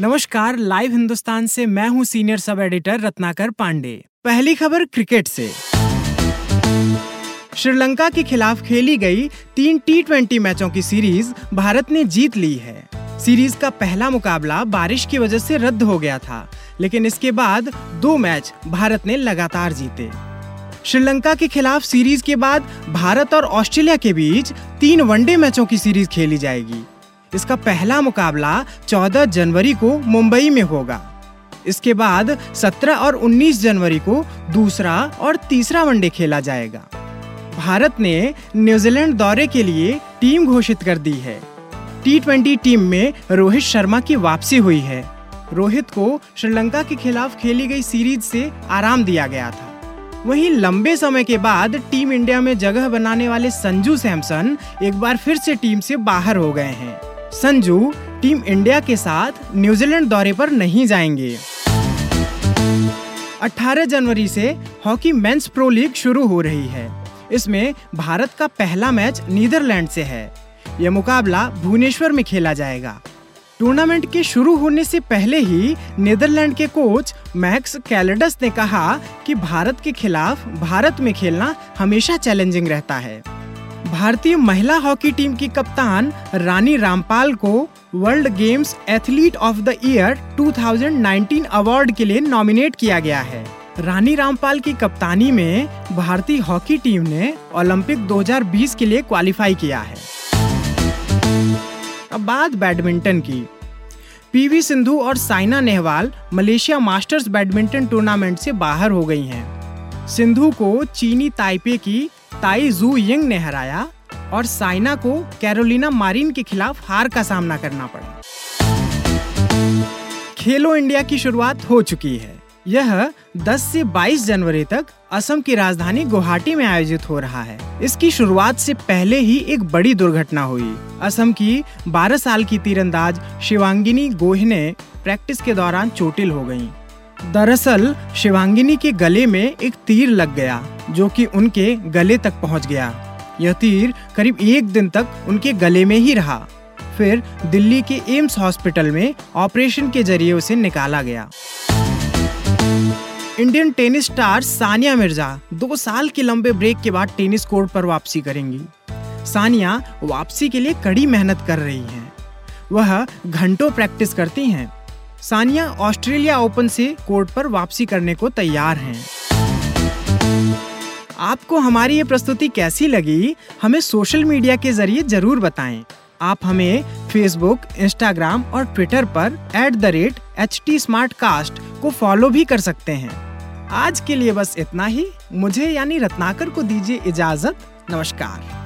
नमस्कार लाइव हिंदुस्तान से मैं हूँ senior sub editor Ratnakar Pandey. पहली खबर क्रिकेट से। श्रीलंका के खिलाफ खेली गई तीन टी मैचों की सीरीज़ भारत ने जीत ली है। सीरीज़ का पहला मुकाबला बारिश की वजह से रद्द हो गया था, लेकिन इसके बाद दो मैच भारत ने लगातार जीते। श्रीलंका के खिलाफ सीरीज़ के बाद भारत और ऑस्ट्रेलिया के बीच तीन वनडे मैचों की सीरीज़ खेली जाएगी। इसका पहला मुकाबला 14 जनवरी को मुंबई में होगा। इसके बाद 17 और 19 जनवरी को दूसरा और तीसरा वनडे खेला जाएगा। भारत ने न्यूजीलैंड दौरे के लिए टीम घोषित कर दी है। टी टीम में रोहित शर्मा की वापसी हुई है। रोहित को श्रीलंका के खिलाफ खेली गई सीरीज़ से आराम दिया गया था। वहीं लंबे समय के बाद टीम इंडिया में जगह बनाने वाले संजू सैमसन एक बार फिर से टीम से बाहर हो गए हैं। संजू, टीम इंडिया के साथ न्यूजीलैंड दौरे पर नहीं जाएँगे। 18 जनवरी से हॉकी मेंस प्रो लीग शुरू हो रही है। इसमें भारत का पहला मैच नीदरलैंड से है। यह मुकाबला भुवनेश्वर में खेला जाएगा। टूर्नामेंट के शुरू होने से पहले ही नीदरलैंड के कोच मैक्स कैलेडस ने कहा कि भारत के खिलाफ भारत में खेलना हमेशा चैलेंजिंग रहता है। भारतीय महिला हॉकी टीम की कप्तान रानी रामपाल को world games athlete of the year 2019 award के लिए नॉमिनेट किया गया है। रानी रामपाल की कप्तानी में भारतीय हॉकी टीम ने ओलंपिक 2020 के लिए क्वालिफाई किया है। अब बात बैडमिंटन की। पीवी सिंधु और Saina Nehwal Malaysia Masters badminton tournament से बाहर हो गई हैं। सिंधु को चीनी ताइपे की ताई जू यंग ने हराया और साइना को कैरोलिना मारिन के खिलाफ हार का सामना करना पड़ा। खेलो इंडिया की शुरुआत हो चुकी है। यह 10 से 22 जनवरी तक असम की राजधानी गुवाहाटी में आयोजित हो रहा है। इसकी शुरुआत से पहले ही एक बड़ी दुर्घटना हुई। असम की 12 साल की तीरंदाज शिवांगिनी गोहिने प्रैक्टिस के दौरान चोटिल हो गई दरअसल, शिवांगिनी के गले में एक तीर लग गया, जो कि उनके गले तक पहुँच गया। यह तीर करीब एक दिन तक उनके गले में ही रहा। फिर दिल्ली के एम्स हॉस्पिटल में ऑपरेशन के ज़रिए उसे निकाला गया। Indian tennis star Sania Mirza दो साल के लंबे ब्रेक के बाद टेनिस कोर्ट पर वापसी करेंगी। सानिया वापसी के लिए कड़ी मेहनत कर रही हैं। वह घंटों प्रैक्टिस करती हैं। सानिया ऑस्ट्रेलिया ओपन से कोर्ट पर वापसी करने को तैयार हैं। आपको हमारी ये प्रस्तुति कैसी लगी, हमें सोशल मीडिया के ज़रिए ज़रूर बताएँ। आप हमें फेसबुक इंस्टाग्राम और ट्विटर पर at the rate H T को फॉलो भी कर सकते हैं। आज के लिए बस इतना ही। मुझे यानी रत्नाकर को दीजिए इजाज़त। नमस्कार।